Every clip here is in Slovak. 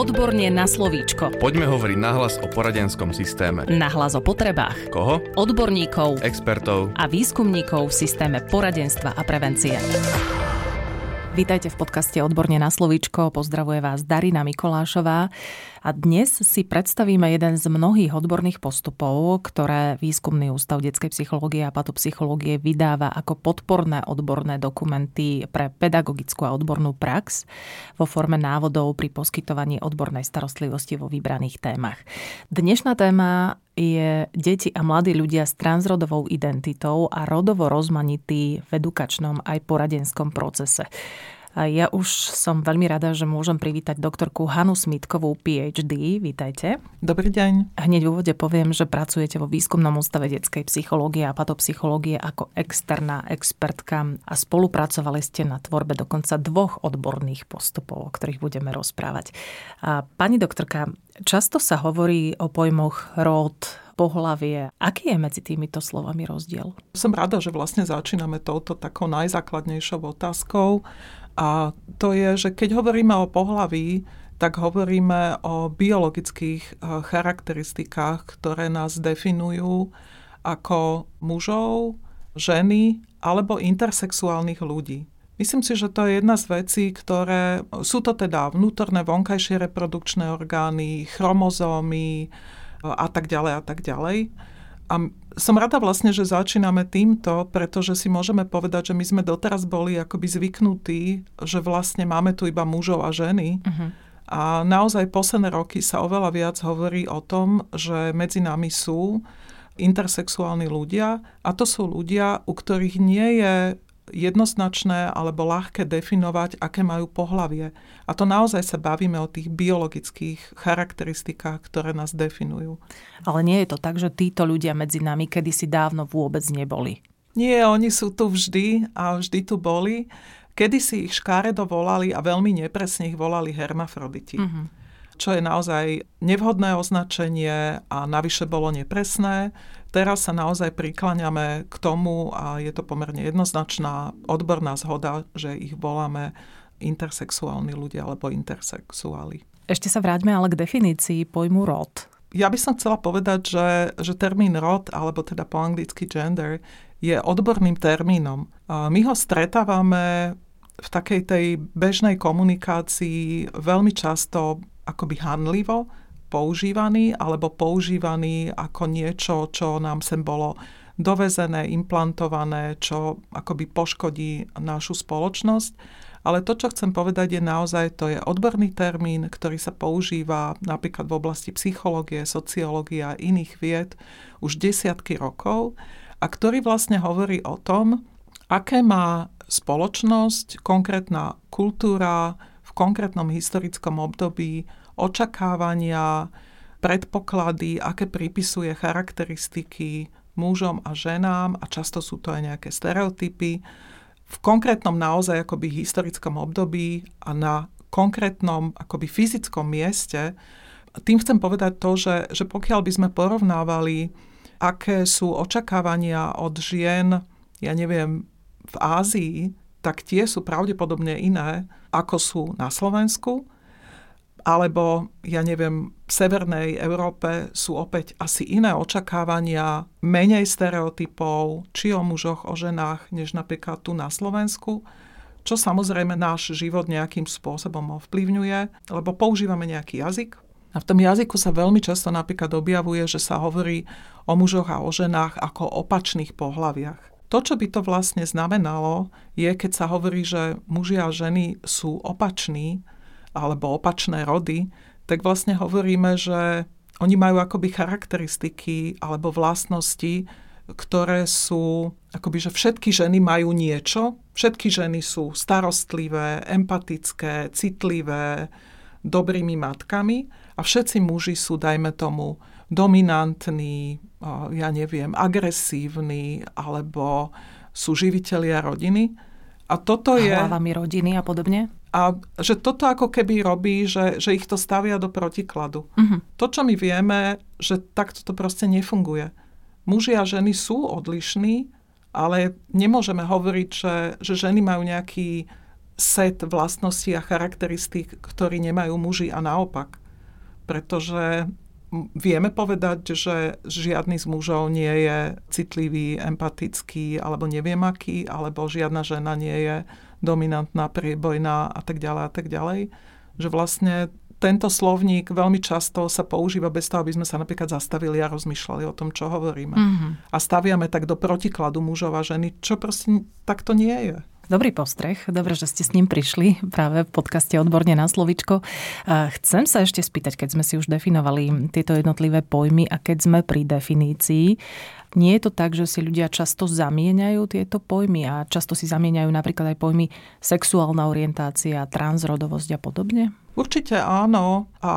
Odborne na slovíčko. Poďme hovoriť nahlas o poradenskom systéme. Nahlas o potrebách. Koho? Odborníkov Expertov. a výskumníkov v systéme poradenstva a prevencie. Vítajte v podcaste Odborne na slovíčko. Pozdravuje vás Darina Mikolášová. A dnes si predstavíme jeden z mnohých odborných postupov, ktoré Výskumný ústav detskej psychológie a patopsychológie vydáva ako podporné odborné dokumenty pre pedagogickú a odbornú prax vo forme návodov pri poskytovaní odbornej starostlivosti vo vybraných témach. Dnešná téma je deti a mladí ľudia s transrodovou identitou a rodovo rozmanitý v edukačnom aj poradenskom procese. Ja už som veľmi rada, že môžem privítať doktorku Hanu Smitkovú, PhD. Vítajte. Dobrý deň. Hneď v úvode poviem, že pracujete vo Výskumnom ústave detskej psychológie a patopsychológie ako externá expertka a spolupracovali ste na tvorbe dokonca dvoch odborných postupov, o ktorých budeme rozprávať. A pani doktorka, často sa hovorí o pojmoch rod, pohlavie. Aký je medzi týmito slovami rozdiel? Som rada, že vlastne začíname touto takou najzákladnejšou otázkou. A to je, že keď hovoríme o pohlaví, tak hovoríme o biologických eh, charakteristikách, ktoré nás definujú ako mužov, ženy alebo intersexuálnych ľudí. Myslím si, že to je jedna z vecí, ktoré sú to teda vnútorné, vonkajšie reprodukčné orgány, chromozómy eh, a tak ďalej a tak ďalej. A som rada vlastne, že začíname týmto, pretože si môžeme povedať, že my sme doteraz boli akoby zvyknutí, že vlastne máme tu iba mužov a ženy. Uh-huh. A naozaj posledné roky sa oveľa viac hovorí o tom, že medzi nami sú intersexuálni ľudia a to sú ľudia, u ktorých nie je jednoznačné alebo ľahké definovať, aké majú pohlavie. A to naozaj sa bavíme o tých biologických charakteristikách, ktoré nás definujú. Ale nie je to tak, že títo ľudia medzi nami kedysi dávno vôbec neboli. Nie, oni sú tu vždy a vždy tu boli. Kedy si ich škáredo volali a veľmi nepresne ich volali hermafroditi. Mm-hmm. Čo je naozaj nevhodné označenie a navyše bolo nepresné. Teraz sa naozaj prikláňame k tomu a je to pomerne jednoznačná odborná zhoda, že ich voláme intersexuálni ľudia alebo intersexuáli. Ešte sa vráťme ale k definícii pojmu rod. Ja by som chcela povedať, že, že termín rod, alebo teda po anglicky gender, je odborným termínom. My ho stretávame v takej tej bežnej komunikácii veľmi často akoby hanlivo, používaný alebo používaný ako niečo, čo nám sem bolo dovezené, implantované, čo akoby poškodí našu spoločnosť. Ale to, čo chcem povedať, je naozaj, to je odborný termín, ktorý sa používa napríklad v oblasti psychológie, sociológie a iných vied už desiatky rokov a ktorý vlastne hovorí o tom, aké má spoločnosť, konkrétna kultúra v konkrétnom historickom období očakávania, predpoklady, aké pripisuje charakteristiky mužom a ženám a často sú to aj nejaké stereotypy. V konkrétnom naozaj akoby historickom období a na konkrétnom akoby fyzickom mieste. Tým chcem povedať to, že, že pokiaľ by sme porovnávali, aké sú očakávania od žien, ja neviem, v Ázii, tak tie sú pravdepodobne iné, ako sú na Slovensku alebo ja neviem, v Severnej Európe sú opäť asi iné očakávania, menej stereotypov, či o mužoch, o ženách, než napríklad tu na Slovensku, čo samozrejme náš život nejakým spôsobom ovplyvňuje, lebo používame nejaký jazyk. A v tom jazyku sa veľmi často napríklad objavuje, že sa hovorí o mužoch a o ženách ako o opačných pohľaviach. To, čo by to vlastne znamenalo, je, keď sa hovorí, že muži a ženy sú opační, alebo opačné rody, tak vlastne hovoríme, že oni majú akoby charakteristiky alebo vlastnosti, ktoré sú, akoby, že všetky ženy majú niečo. Všetky ženy sú starostlivé, empatické, citlivé, dobrými matkami a všetci muži sú, dajme tomu, dominantní, ja neviem, agresívni alebo sú živitelia rodiny. A toto a je... Hlavami rodiny a podobne? A že toto ako keby robí, že, že ich to stavia do protikladu. Uh-huh. To, čo my vieme, že takto to proste nefunguje. Muži a ženy sú odlišní, ale nemôžeme hovoriť, že, že ženy majú nejaký set vlastností a charakteristík, ktorý nemajú muži a naopak. Pretože vieme povedať, že žiadny z mužov nie je citlivý, empatický alebo neviem aký, alebo žiadna žena nie je dominantná, priebojná a tak ďalej a tak ďalej. Že vlastne tento slovník veľmi často sa používa bez toho, aby sme sa napríklad zastavili a rozmýšľali o tom, čo hovoríme. Mm-hmm. A staviame tak do protikladu mužov a ženy, čo proste takto nie je. Dobrý postreh, dobre, že ste s ním prišli práve v podcaste Odborne na slovičko. Chcem sa ešte spýtať, keď sme si už definovali tieto jednotlivé pojmy a keď sme pri definícii, nie je to tak, že si ľudia často zamieňajú tieto pojmy a často si zamieňajú napríklad aj pojmy sexuálna orientácia, transrodovosť a podobne? Určite áno a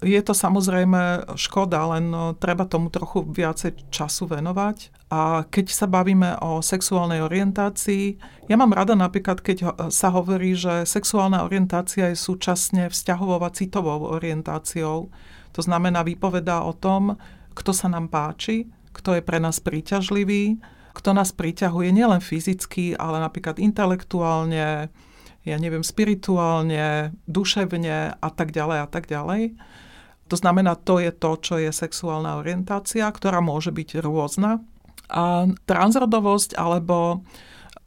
je to samozrejme škoda, len no, treba tomu trochu viacej času venovať. A keď sa bavíme o sexuálnej orientácii, ja mám rada napríklad, keď sa hovorí, že sexuálna orientácia je súčasne vzťahovou a citovou orientáciou. To znamená, vypovedá o tom, kto sa nám páči, kto je pre nás príťažlivý, kto nás priťahuje nielen fyzicky, ale napríklad intelektuálne, ja neviem, spirituálne, duševne a tak ďalej a tak ďalej. To znamená, to je to, čo je sexuálna orientácia, ktorá môže byť rôzna. A transrodovosť, alebo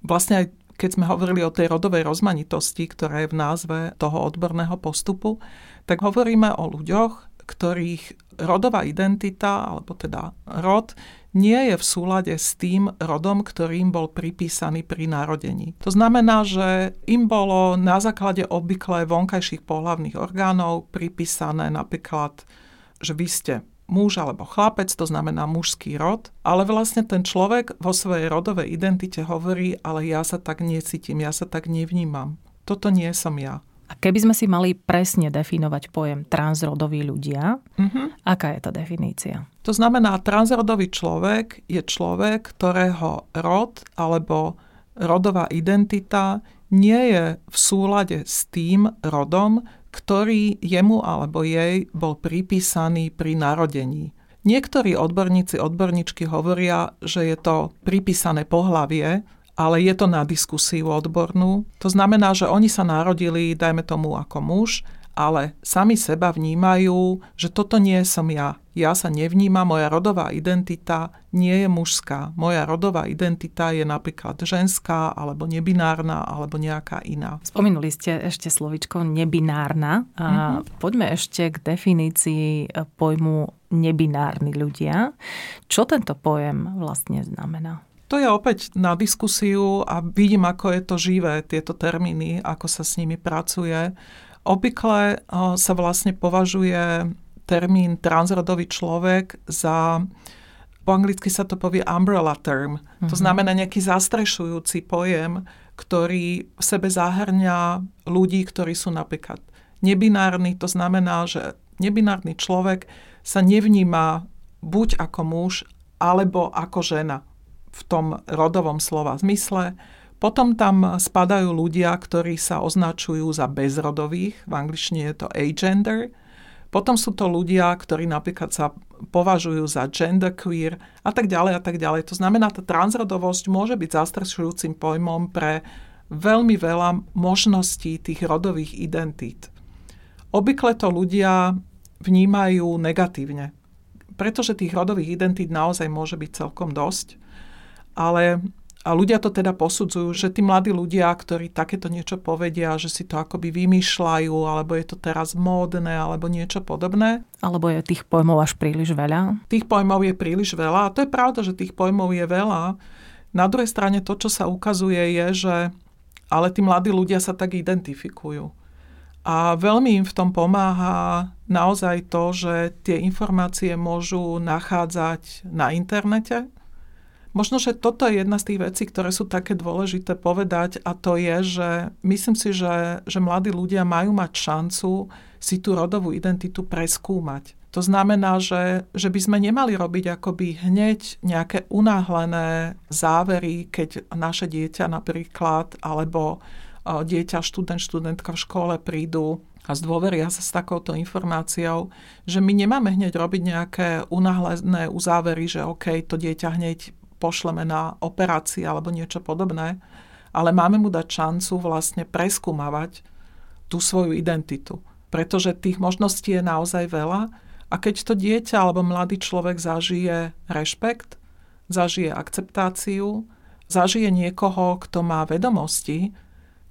vlastne aj keď sme hovorili o tej rodovej rozmanitosti, ktorá je v názve toho odborného postupu, tak hovoríme o ľuďoch, ktorých rodová identita, alebo teda rod, nie je v súlade s tým rodom, ktorým bol pripísaný pri narodení. To znamená, že im bolo na základe obvykle vonkajších pohľavných orgánov pripísané napríklad, že vy ste muž alebo chlapec, to znamená mužský rod, ale vlastne ten človek vo svojej rodovej identite hovorí, ale ja sa tak necítim, ja sa tak nevnímam. Toto nie som ja. A keby sme si mali presne definovať pojem transrodoví ľudia, uh-huh. aká je tá definícia? To znamená, transrodový človek je človek, ktorého rod alebo rodová identita nie je v súlade s tým rodom, ktorý jemu alebo jej bol pripísaný pri narodení. Niektorí odborníci, odborníčky hovoria, že je to pripísané pohlavie, ale je to na diskusiu odbornú. To znamená, že oni sa narodili, dajme tomu ako muž, ale sami seba vnímajú, že toto nie som ja. Ja sa nevnímam, moja rodová identita nie je mužská. Moja rodová identita je napríklad ženská, alebo nebinárna, alebo nejaká iná. Spomenuli ste ešte slovičko nebinárna. A mm-hmm. Poďme ešte k definícii pojmu nebinárni ľudia. Čo tento pojem vlastne znamená? To je opäť na diskusiu a vidím, ako je to živé, tieto termíny, ako sa s nimi pracuje. Obvykle sa vlastne považuje termín transrodový človek za, po anglicky sa to povie umbrella term. Mm-hmm. To mhm. znamená nejaký zastrešujúci pojem, ktorý v sebe zahrňa ľudí, ktorí sú napríklad nebinárni. To znamená, že nebinárny človek sa nevníma buď ako muž, alebo ako žena v tom rodovom slova zmysle. Potom tam spadajú ľudia, ktorí sa označujú za bezrodových, v angličtine je to agender. Potom sú to ľudia, ktorí napríklad sa považujú za genderqueer a tak ďalej a tak ďalej. To znamená, tá transrodovosť môže byť zastrešujúcim pojmom pre veľmi veľa možností tých rodových identít. Obvykle to ľudia vnímajú negatívne, pretože tých rodových identít naozaj môže byť celkom dosť ale a ľudia to teda posudzujú, že tí mladí ľudia, ktorí takéto niečo povedia, že si to akoby vymýšľajú, alebo je to teraz módne, alebo niečo podobné. Alebo je tých pojmov až príliš veľa? Tých pojmov je príliš veľa. A to je pravda, že tých pojmov je veľa. Na druhej strane to, čo sa ukazuje, je, že ale tí mladí ľudia sa tak identifikujú. A veľmi im v tom pomáha naozaj to, že tie informácie môžu nachádzať na internete, Možno, že toto je jedna z tých vecí, ktoré sú také dôležité povedať a to je, že myslím si, že, že mladí ľudia majú mať šancu si tú rodovú identitu preskúmať. To znamená, že, že by sme nemali robiť akoby hneď nejaké unáhlené závery, keď naše dieťa napríklad, alebo dieťa, študent, študentka v škole prídu a zdôveria sa s takouto informáciou, že my nemáme hneď robiť nejaké unáhlené uzávery, že OK, to dieťa hneď pošleme na operácie alebo niečo podobné, ale máme mu dať šancu vlastne preskúmavať tú svoju identitu. Pretože tých možností je naozaj veľa a keď to dieťa alebo mladý človek zažije rešpekt, zažije akceptáciu, zažije niekoho, kto má vedomosti,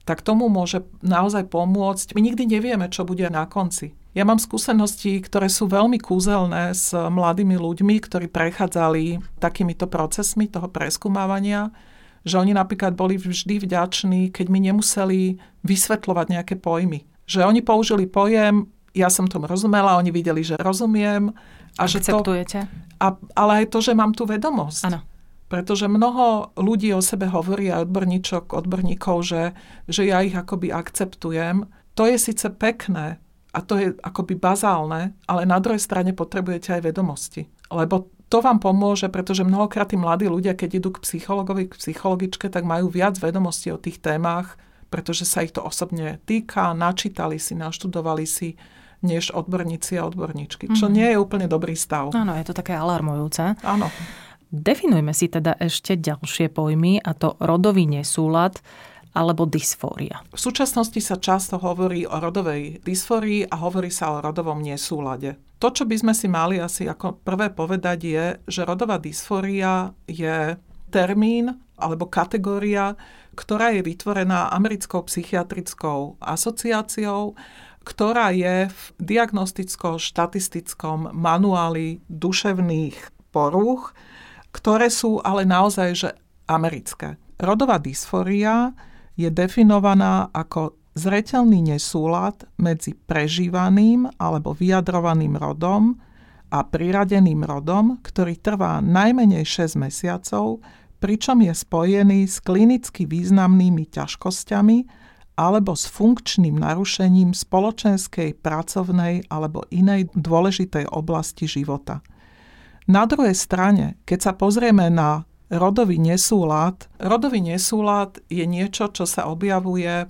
tak tomu môže naozaj pomôcť. My nikdy nevieme, čo bude na konci. Ja mám skúsenosti, ktoré sú veľmi kúzelné s mladými ľuďmi, ktorí prechádzali takýmito procesmi toho preskúmávania že oni napríklad boli vždy vďační, keď mi nemuseli vysvetľovať nejaké pojmy. Že oni použili pojem, ja som tomu rozumela, oni videli, že rozumiem. A Akceptujete? Že to, a, ale aj to, že mám tú vedomosť. Áno. Pretože mnoho ľudí o sebe hovorí, aj odborníčok, odborníkov, že, že ja ich akoby akceptujem. To je síce pekné a to je akoby bazálne, ale na druhej strane potrebujete aj vedomosti. Lebo to vám pomôže, pretože mnohokrát tí mladí ľudia, keď idú k psychologovi, k psychologičke, tak majú viac vedomostí o tých témach, pretože sa ich to osobne týka, načítali si, naštudovali si, než odborníci a odborníčky, čo mm-hmm. nie je úplne dobrý stav. Áno, je to také alarmujúce. Áno. Definujme si teda ešte ďalšie pojmy, a to rodový nesúlad alebo dysfória. V súčasnosti sa často hovorí o rodovej dysfórii a hovorí sa o rodovom nesúlade. To, čo by sme si mali asi ako prvé povedať je, že rodová dysfória je termín alebo kategória, ktorá je vytvorená americkou psychiatrickou asociáciou, ktorá je v diagnosticko-štatistickom manuáli duševných porúch, ktoré sú ale naozaj že americké. Rodová dysfória je definovaná ako zreteľný nesúlad medzi prežívaným alebo vyjadrovaným rodom a priradeným rodom, ktorý trvá najmenej 6 mesiacov, pričom je spojený s klinicky významnými ťažkosťami alebo s funkčným narušením spoločenskej, pracovnej alebo inej dôležitej oblasti života. Na druhej strane, keď sa pozrieme na rodový nesúlad. Rodový nesúlad je niečo, čo sa objavuje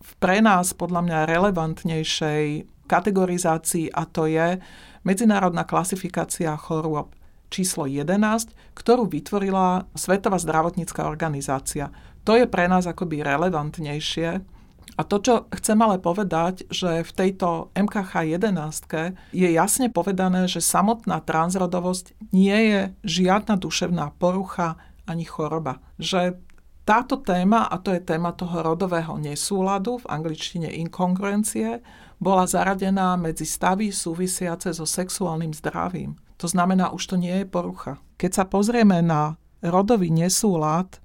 v pre nás podľa mňa relevantnejšej kategorizácii a to je Medzinárodná klasifikácia chorôb číslo 11, ktorú vytvorila Svetová zdravotnícká organizácia. To je pre nás akoby relevantnejšie. A to, čo chcem ale povedať, že v tejto MKH 11 je jasne povedané, že samotná transrodovosť nie je žiadna duševná porucha ani choroba. Že táto téma, a to je téma toho rodového nesúladu, v angličtine inkongruencie, bola zaradená medzi stavy súvisiace so sexuálnym zdravím. To znamená, už to nie je porucha. Keď sa pozrieme na rodový nesúlad,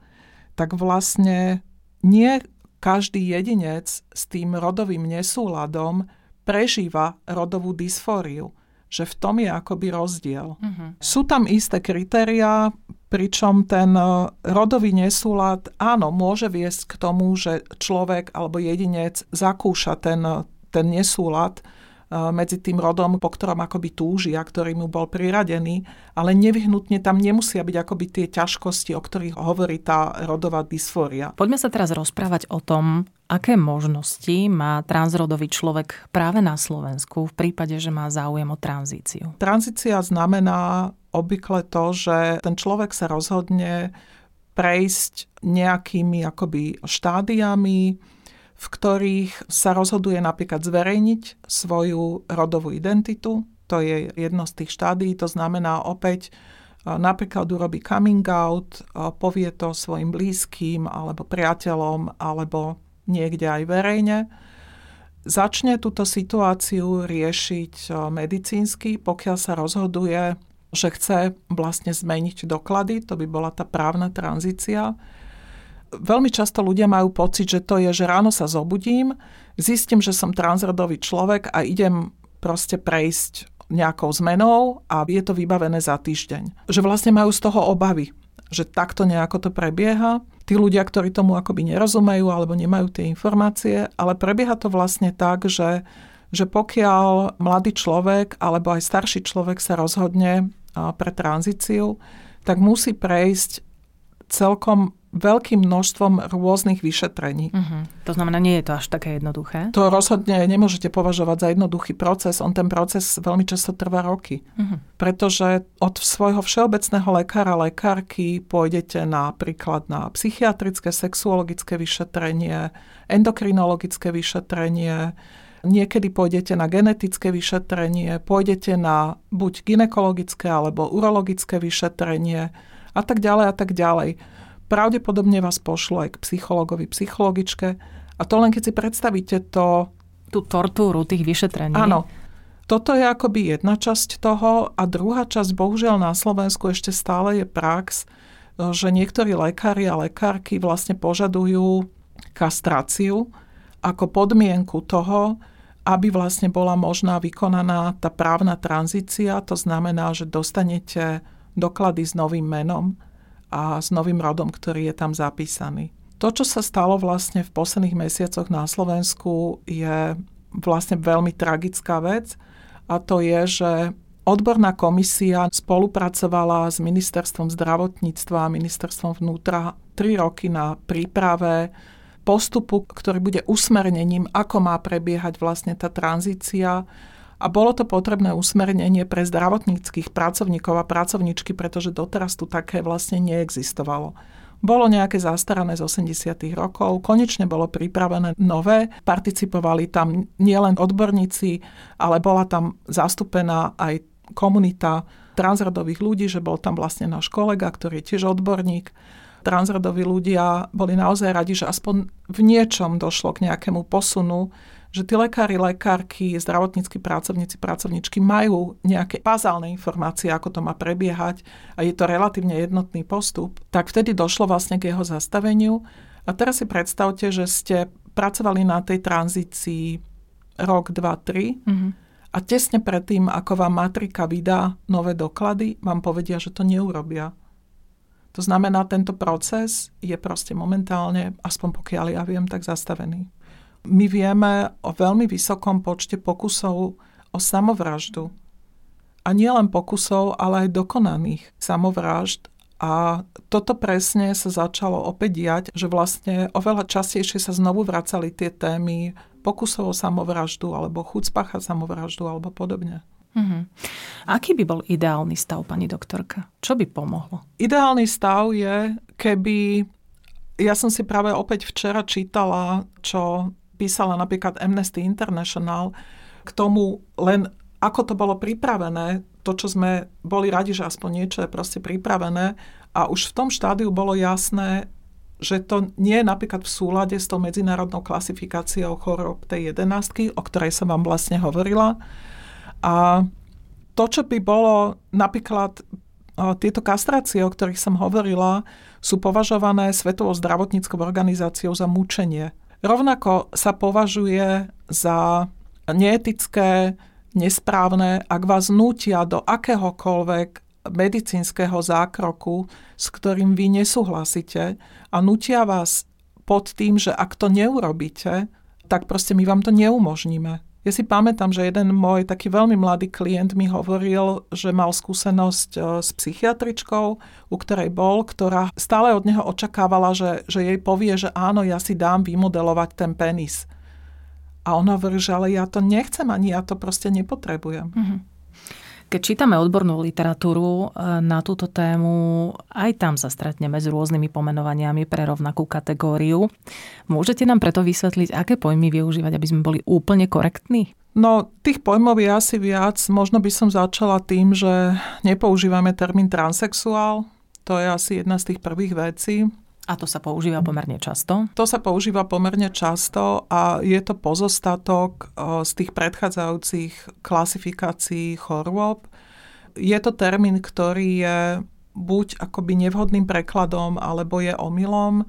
tak vlastne nie každý jedinec s tým rodovým nesúladom prežíva rodovú dysfóriu že v tom je akoby rozdiel. Uh-huh. Sú tam isté kritériá, pričom ten e, rodový nesúlad, áno, môže viesť k tomu, že človek alebo jedinec zakúša ten, ten nesúlad, medzi tým rodom, po ktorom akoby túži a ktorý mu bol priradený, ale nevyhnutne tam nemusia byť akoby tie ťažkosti, o ktorých hovorí tá rodová dysfória. Poďme sa teraz rozprávať o tom, aké možnosti má transrodový človek práve na Slovensku v prípade, že má záujem o tranzíciu. Tranzícia znamená obvykle to, že ten človek sa rozhodne prejsť nejakými akoby štádiami, v ktorých sa rozhoduje napríklad zverejniť svoju rodovú identitu. To je jedno z tých štádí, to znamená opäť napríklad urobí coming out, povie to svojim blízkym alebo priateľom alebo niekde aj verejne. Začne túto situáciu riešiť medicínsky, pokiaľ sa rozhoduje, že chce vlastne zmeniť doklady, to by bola tá právna tranzícia veľmi často ľudia majú pocit, že to je, že ráno sa zobudím, zistím, že som transrodový človek a idem proste prejsť nejakou zmenou a je to vybavené za týždeň. Že vlastne majú z toho obavy, že takto nejako to prebieha. Tí ľudia, ktorí tomu akoby nerozumejú alebo nemajú tie informácie, ale prebieha to vlastne tak, že, že pokiaľ mladý človek alebo aj starší človek sa rozhodne pre tranzíciu, tak musí prejsť celkom veľkým množstvom rôznych vyšetrení. Uh-huh. To znamená, nie je to až také jednoduché? To rozhodne nemôžete považovať za jednoduchý proces. On ten proces veľmi často trvá roky. Uh-huh. Pretože od svojho všeobecného lekára, lekárky pôjdete napríklad na psychiatrické, sexuologické vyšetrenie, endokrinologické vyšetrenie, niekedy pôjdete na genetické vyšetrenie, pôjdete na buď ginekologické alebo urologické vyšetrenie a tak ďalej a tak ďalej pravdepodobne vás pošlo aj k psychologovi, psychologičke. A to len keď si predstavíte to... Tú tortúru tých vyšetrení. Áno. Toto je akoby jedna časť toho a druhá časť, bohužiaľ na Slovensku ešte stále je prax, že niektorí lekári a lekárky vlastne požadujú kastráciu ako podmienku toho, aby vlastne bola možná vykonaná tá právna tranzícia. To znamená, že dostanete doklady s novým menom a s novým rodom, ktorý je tam zapísaný. To, čo sa stalo vlastne v posledných mesiacoch na Slovensku, je vlastne veľmi tragická vec a to je, že odborná komisia spolupracovala s ministerstvom zdravotníctva a ministerstvom vnútra tri roky na príprave postupu, ktorý bude usmernením, ako má prebiehať vlastne tá tranzícia a bolo to potrebné usmernenie pre zdravotníckých pracovníkov a pracovničky, pretože doteraz tu také vlastne neexistovalo. Bolo nejaké zastarané z 80. rokov, konečne bolo pripravené nové, participovali tam nielen odborníci, ale bola tam zastúpená aj komunita transrodových ľudí, že bol tam vlastne náš kolega, ktorý je tiež odborník. Transrodoví ľudia boli naozaj radi, že aspoň v niečom došlo k nejakému posunu že tí lekári, lekárky, zdravotníckí pracovníci, pracovníčky majú nejaké bazálne informácie, ako to má prebiehať a je to relatívne jednotný postup, tak vtedy došlo vlastne k jeho zastaveniu. A teraz si predstavte, že ste pracovali na tej tranzícii rok, dva, tri mm-hmm. a tesne predtým, ako vám matrika vydá nové doklady, vám povedia, že to neurobia. To znamená, tento proces je proste momentálne, aspoň pokiaľ ja viem, tak zastavený. My vieme o veľmi vysokom počte pokusov o samovraždu. A nie len pokusov, ale aj dokonaných samovražd. A toto presne sa začalo opäť diať, že vlastne oveľa častejšie sa znovu vracali tie témy pokusov o samovraždu, alebo chuť spáchať samovraždu, alebo podobne. Mm-hmm. Aký by bol ideálny stav, pani doktorka? Čo by pomohlo? Ideálny stav je, keby... Ja som si práve opäť včera čítala, čo písala napríklad Amnesty International k tomu len ako to bolo pripravené, to, čo sme boli radi, že aspoň niečo je proste pripravené a už v tom štádiu bolo jasné, že to nie je napríklad v súlade s tou medzinárodnou klasifikáciou chorób tej jedenastky, o ktorej som vám vlastne hovorila. A to, čo by bolo napríklad tieto kastrácie, o ktorých som hovorila, sú považované Svetovou zdravotníckou organizáciou za mučenie. Rovnako sa považuje za neetické, nesprávne, ak vás nútia do akéhokoľvek medicínskeho zákroku, s ktorým vy nesúhlasíte a nutia vás pod tým, že ak to neurobíte, tak proste my vám to neumožníme. Ja si pamätám, že jeden môj taký veľmi mladý klient mi hovoril, že mal skúsenosť e, s psychiatričkou, u ktorej bol, ktorá stále od neho očakávala, že, že jej povie, že áno, ja si dám vymodelovať ten penis. A on hovorí, že ale ja to nechcem ani ja to proste nepotrebujem. Mm-hmm. Keď čítame odbornú literatúru e, na túto tému, aj tam sa stretneme s rôznymi pomenovaniami pre rovnakú kategóriu. Môžete nám preto vysvetliť, aké pojmy využívať, aby sme boli úplne korektní? No, tých pojmov je asi viac. Možno by som začala tým, že nepoužívame termín transexuál. To je asi jedna z tých prvých vecí. A to sa používa pomerne často? To sa používa pomerne často a je to pozostatok z tých predchádzajúcich klasifikácií chorôb. Je to termín, ktorý je buď akoby nevhodným prekladom, alebo je omylom,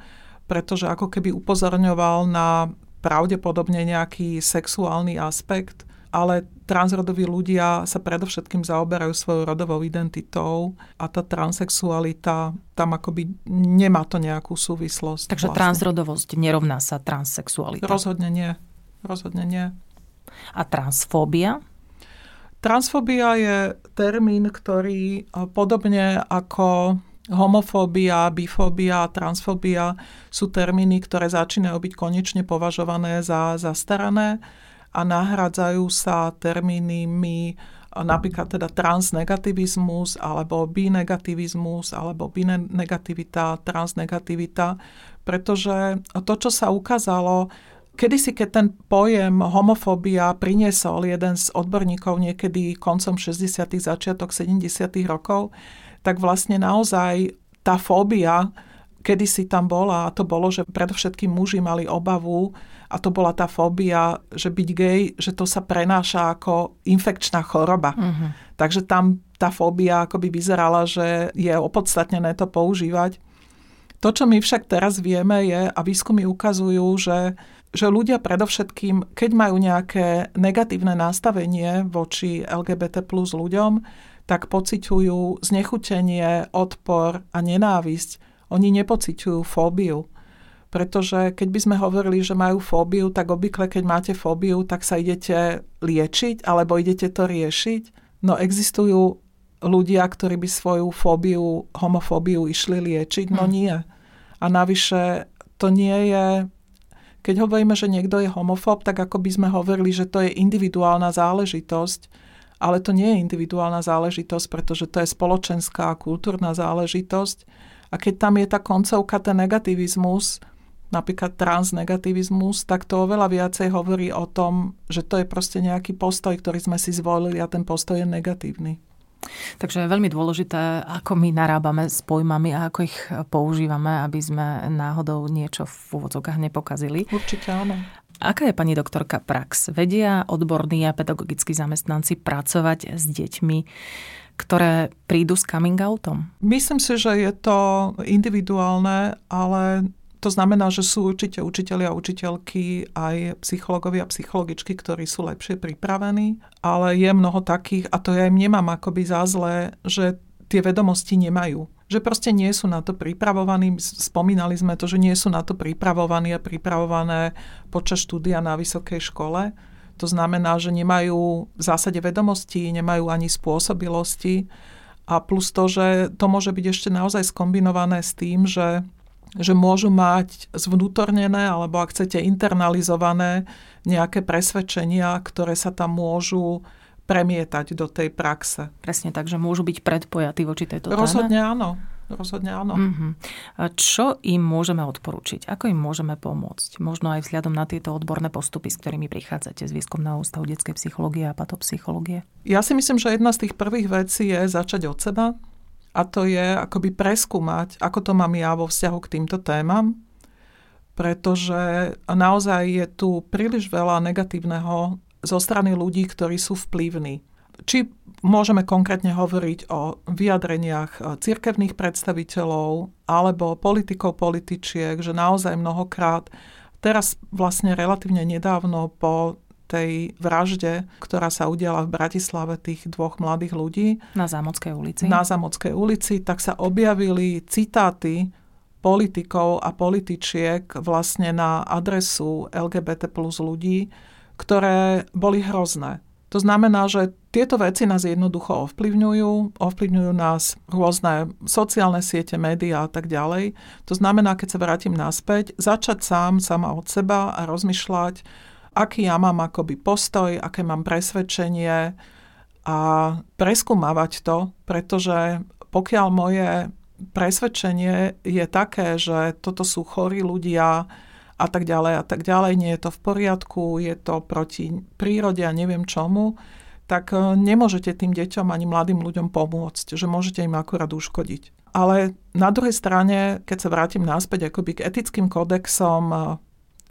pretože ako keby upozorňoval na pravdepodobne nejaký sexuálny aspekt ale transrodoví ľudia sa predovšetkým zaoberajú svojou rodovou identitou a tá transexualita tam akoby nemá to nejakú súvislosť. Takže vlastne. transrodovosť nerovná sa transsexualita? Rozhodne nie. Rozhodne nie. A transfóbia? Transfóbia je termín, ktorý podobne ako Homofóbia, bifóbia, transfóbia sú termíny, ktoré začínajú byť konečne považované za zastarané a nahradzajú sa termínmi napríklad teda transnegativizmus alebo binegativizmus alebo binegativita, transnegativita, pretože to, čo sa ukázalo, kedysi, keď ten pojem homofóbia priniesol jeden z odborníkov niekedy koncom 60. začiatok 70. rokov, tak vlastne naozaj tá fóbia, kedysi tam bola, a to bolo, že predovšetkým muži mali obavu, a to bola tá fóbia, že byť gay, že to sa prenáša ako infekčná choroba. Uh-huh. Takže tam tá fóbia akoby vyzerala, že je opodstatnené to používať. To, čo my však teraz vieme, je, a výskumy ukazujú, že, že ľudia predovšetkým, keď majú nejaké negatívne nastavenie voči LGBT plus ľuďom, tak pociťujú znechutenie, odpor a nenávisť. Oni nepociťujú fóbiu. Pretože keď by sme hovorili, že majú fóbiu, tak obvykle, keď máte fóbiu, tak sa idete liečiť alebo idete to riešiť. No existujú ľudia, ktorí by svoju fóbiu, homofóbiu išli liečiť. No hm. nie. A navyše to nie je keď hovoríme, že niekto je homofób, tak ako by sme hovorili, že to je individuálna záležitosť, ale to nie je individuálna záležitosť, pretože to je spoločenská a kultúrna záležitosť. A keď tam je tá koncovka, ten negativizmus, napríklad transnegativizmus, tak to oveľa viacej hovorí o tom, že to je proste nejaký postoj, ktorý sme si zvolili a ten postoj je negatívny. Takže je veľmi dôležité, ako my narábame s pojmami a ako ich používame, aby sme náhodou niečo v úvodzokách nepokazili. Určite áno. Aká je pani doktorka prax? Vedia odborní a pedagogickí zamestnanci pracovať s deťmi, ktoré prídu s coming outom? Myslím si, že je to individuálne, ale to znamená, že sú určite učiteľi a učiteľky, aj psychológovia a psychologičky, ktorí sú lepšie pripravení, ale je mnoho takých, a to ja im nemám akoby za zlé, že tie vedomosti nemajú. Že proste nie sú na to pripravovaní. Spomínali sme to, že nie sú na to pripravovaní a pripravované počas štúdia na vysokej škole. To znamená, že nemajú v zásade vedomosti, nemajú ani spôsobilosti. A plus to, že to môže byť ešte naozaj skombinované s tým, že že môžu mať zvnútornené alebo ak chcete internalizované nejaké presvedčenia, ktoré sa tam môžu premietať do tej praxe. Presne tak, že môžu byť predpojatí voči tejto téme? Rozhodne áno. Rozhodne áno. A čo im môžeme odporučiť? Ako im môžeme pomôcť? Možno aj vzhľadom na tieto odborné postupy, s ktorými prichádzate z výskumného ústavu detskej psychológie a patopsychológie? Ja si myslím, že jedna z tých prvých vecí je začať od seba a to je akoby preskúmať, ako to mám ja vo vzťahu k týmto témam, pretože naozaj je tu príliš veľa negatívneho zo strany ľudí, ktorí sú vplyvní. Či môžeme konkrétne hovoriť o vyjadreniach cirkevných predstaviteľov alebo politikov, političiek, že naozaj mnohokrát, teraz vlastne relatívne nedávno po tej vražde, ktorá sa udiala v Bratislave tých dvoch mladých ľudí. Na Zámockej ulici. Na Zámockej ulici, tak sa objavili citáty politikov a političiek vlastne na adresu LGBT plus ľudí, ktoré boli hrozné. To znamená, že tieto veci nás jednoducho ovplyvňujú, ovplyvňujú nás rôzne sociálne siete, médiá a tak ďalej. To znamená, keď sa vrátim naspäť, začať sám, sama od seba a rozmýšľať, aký ja mám akoby postoj, aké mám presvedčenie a preskúmavať to, pretože pokiaľ moje presvedčenie je také, že toto sú chorí ľudia a tak ďalej a tak ďalej, nie je to v poriadku, je to proti prírode a neviem čomu, tak e, nemôžete tým deťom ani mladým ľuďom pomôcť, že môžete im akurát uškodiť. Ale na druhej strane, keď sa vrátim naspäť akoby k etickým kodexom e,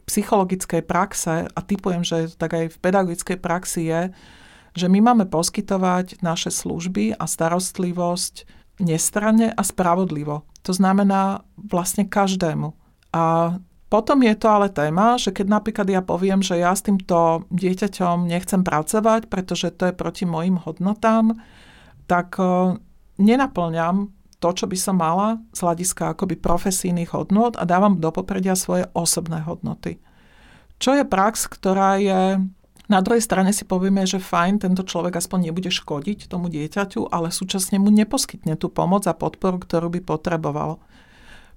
psychologickej praxe, a typujem, že tak aj v pedagogickej praxi je, že my máme poskytovať naše služby a starostlivosť nestranne a spravodlivo. To znamená vlastne každému. A potom je to ale téma, že keď napríklad ja poviem, že ja s týmto dieťaťom nechcem pracovať, pretože to je proti mojim hodnotám, tak eh, nenaplňam to, čo by som mala z hľadiska akoby profesijných hodnot a dávam do popredia svoje osobné hodnoty. Čo je prax, ktorá je Na druhej strane si povieme, že fajn, tento človek aspoň nebude škodiť tomu dieťaťu, ale súčasne mu neposkytne tú pomoc a podporu, ktorú by potreboval.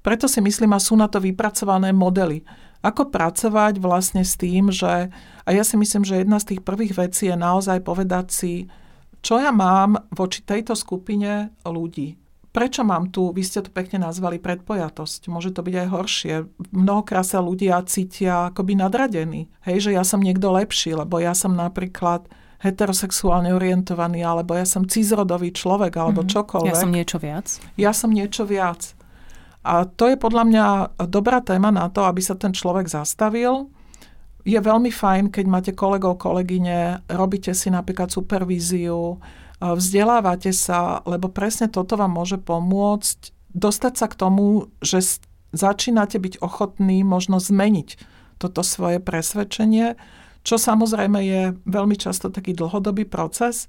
Preto si myslím, a sú na to vypracované modely. Ako pracovať vlastne s tým, že... A ja si myslím, že jedna z tých prvých vecí je naozaj povedať si, čo ja mám voči tejto skupine ľudí prečo mám tu, vy ste to pekne nazvali predpojatosť, môže to byť aj horšie. Mnohokrát sa ľudia cítia akoby nadradení, hej, že ja som niekto lepší, lebo ja som napríklad heterosexuálne orientovaný, alebo ja som cizrodový človek, alebo mm-hmm. čokoľvek. Ja som niečo viac. Ja som niečo viac. A to je podľa mňa dobrá téma na to, aby sa ten človek zastavil. Je veľmi fajn, keď máte kolegov, kolegyne, robíte si napríklad supervíziu, vzdelávate sa, lebo presne toto vám môže pomôcť dostať sa k tomu, že začínate byť ochotní možno zmeniť toto svoje presvedčenie, čo samozrejme je veľmi často taký dlhodobý proces,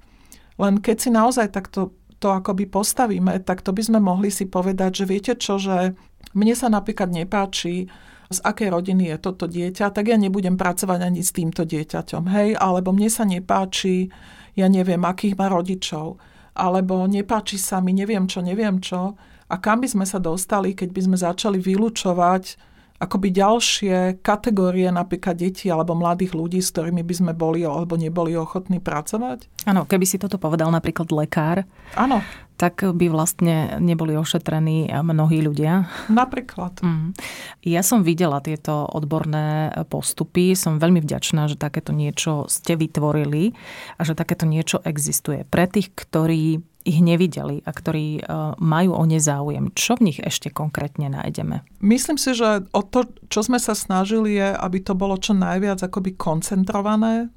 len keď si naozaj takto to akoby postavíme, tak to by sme mohli si povedať, že viete čo, že mne sa napríklad nepáči, z akej rodiny je toto dieťa, tak ja nebudem pracovať ani s týmto dieťaťom, hej, alebo mne sa nepáči, ja neviem, akých má rodičov, alebo nepáči sa mi, neviem čo, neviem čo. A kam by sme sa dostali, keď by sme začali vylúčovať akoby ďalšie kategórie napríklad detí alebo mladých ľudí, s ktorými by sme boli alebo neboli ochotní pracovať? Áno, keby si toto povedal napríklad lekár, Áno. tak by vlastne neboli ošetrení mnohí ľudia. Napríklad. Mm. Ja som videla tieto odborné postupy, som veľmi vďačná, že takéto niečo ste vytvorili a že takéto niečo existuje. Pre tých, ktorí ich nevideli a ktorí e, majú o ne záujem. Čo v nich ešte konkrétne nájdeme? Myslím si, že o to, čo sme sa snažili, je, aby to bolo čo najviac akoby koncentrované,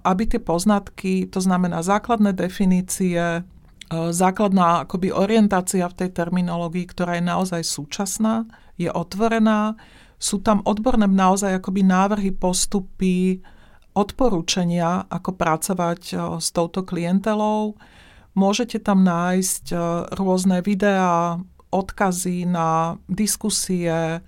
aby tie poznatky, to znamená základné definície, e, základná akoby orientácia v tej terminológii, ktorá je naozaj súčasná, je otvorená. Sú tam odborné naozaj akoby návrhy, postupy, odporúčania, ako pracovať e, s touto klientelou Môžete tam nájsť e, rôzne videá, odkazy na diskusie,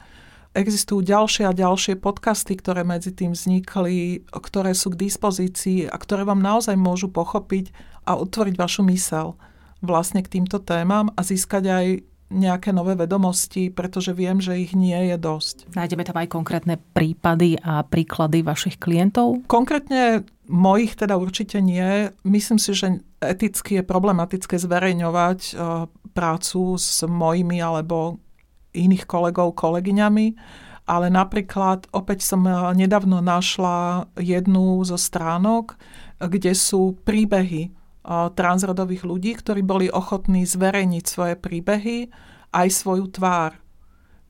existujú ďalšie a ďalšie podcasty, ktoré medzi tým vznikli, ktoré sú k dispozícii a ktoré vám naozaj môžu pochopiť a otvoriť vašu mysel vlastne k týmto témam a získať aj nejaké nové vedomosti, pretože viem, že ich nie je dosť. Nájdeme tam aj konkrétne prípady a príklady vašich klientov? Konkrétne mojich teda určite nie. Myslím si, že eticky je problematické zverejňovať e, prácu s mojimi alebo iných kolegov, kolegyňami, ale napríklad opäť som e, nedávno našla jednu zo stránok, kde sú príbehy transrodových ľudí, ktorí boli ochotní zverejniť svoje príbehy aj svoju tvár.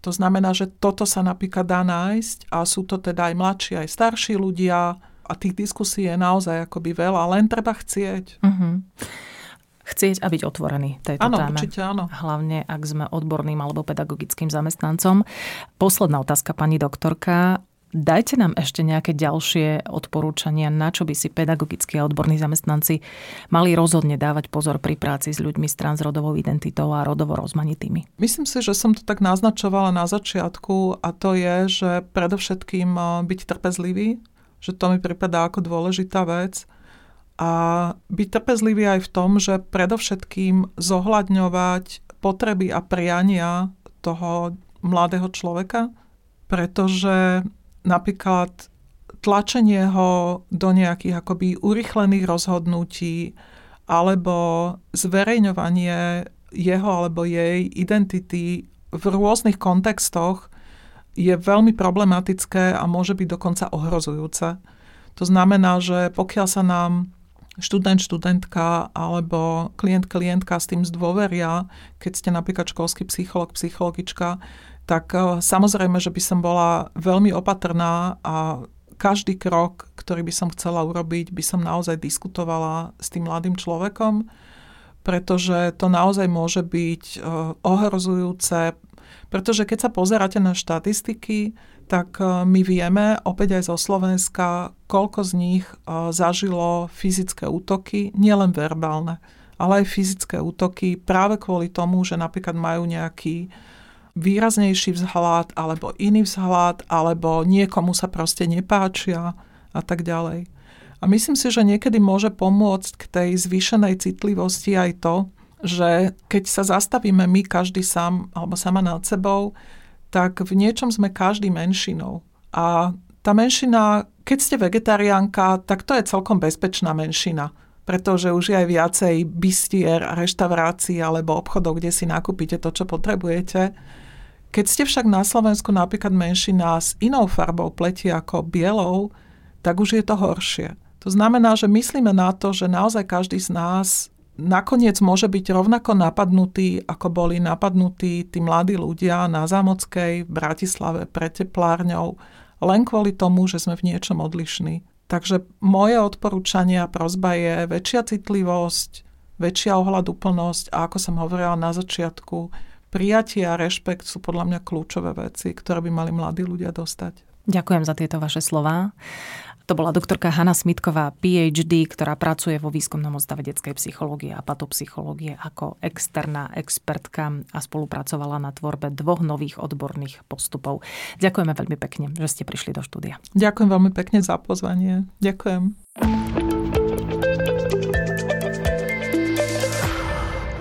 To znamená, že toto sa napríklad dá nájsť a sú to teda aj mladší, aj starší ľudia a tých diskusí je naozaj akoby veľa, len treba chcieť. Uh-huh. Chcieť a byť otvorený tejto áno, téme. určite áno. Hlavne, ak sme odborným alebo pedagogickým zamestnancom. Posledná otázka, pani doktorka. Dajte nám ešte nejaké ďalšie odporúčania, na čo by si pedagogickí a odborní zamestnanci mali rozhodne dávať pozor pri práci s ľuďmi s transrodovou identitou a rodovo rozmanitými. Myslím si, že som to tak naznačovala na začiatku a to je, že predovšetkým eh, byť trpezlivý, že to mi pripadá ako dôležitá vec. A byť trpezlivý aj v tom, že predovšetkým zohľadňovať potreby a priania toho mladého človeka, pretože napríklad tlačenie ho do nejakých akoby urychlených rozhodnutí alebo zverejňovanie jeho alebo jej identity v rôznych kontextoch je veľmi problematické a môže byť dokonca ohrozujúce. To znamená, že pokiaľ sa nám študent, študentka alebo klient, klientka s tým zdôveria, keď ste napríklad školský psycholog, psychologička, tak eh, samozrejme, že by som bola veľmi opatrná a každý krok, ktorý by som chcela urobiť, by som naozaj diskutovala s tým mladým človekom, pretože to naozaj môže byť eh, ohrozujúce, pretože keď sa pozeráte na štatistiky, tak eh, my vieme, opäť aj zo Slovenska, koľko z nich zažilo fyzické útoky, nielen verbálne, ale aj fyzické útoky práve kvôli tomu, že napríklad majú nejaký výraznejší vzhľad alebo iný vzhľad, alebo niekomu sa proste nepáčia a tak ďalej. A myslím si, že niekedy môže pomôcť k tej zvýšenej citlivosti aj to, že keď sa zastavíme my každý sám alebo sama nad sebou, tak v niečom sme každý menšinou. A tá menšina, keď ste vegetariánka, tak to je celkom bezpečná menšina pretože už je aj viacej bistier, reštaurácií alebo obchodov, kde si nakúpite to, čo potrebujete. Keď ste však na Slovensku napríklad menšina s inou farbou pleti ako bielou, tak už je to horšie. To znamená, že myslíme na to, že naozaj každý z nás nakoniec môže byť rovnako napadnutý, ako boli napadnutí tí mladí ľudia na Zámockej, v Bratislave, pred teplárňou, len kvôli tomu, že sme v niečom odlišní. Takže moje odporúčanie a prozba je väčšia citlivosť, väčšia ohľaduplnosť a ako som hovorila na začiatku, prijatie a rešpekt sú podľa mňa kľúčové veci, ktoré by mali mladí ľudia dostať. Ďakujem za tieto vaše slova. To bola doktorka Hanna Smitková, PhD, ktorá pracuje vo výskumnom odstave detskej psychológie a patopsychológie ako externá expertka a spolupracovala na tvorbe dvoch nových odborných postupov. Ďakujeme veľmi pekne, že ste prišli do štúdia. Ďakujem veľmi pekne za pozvanie. Ďakujem.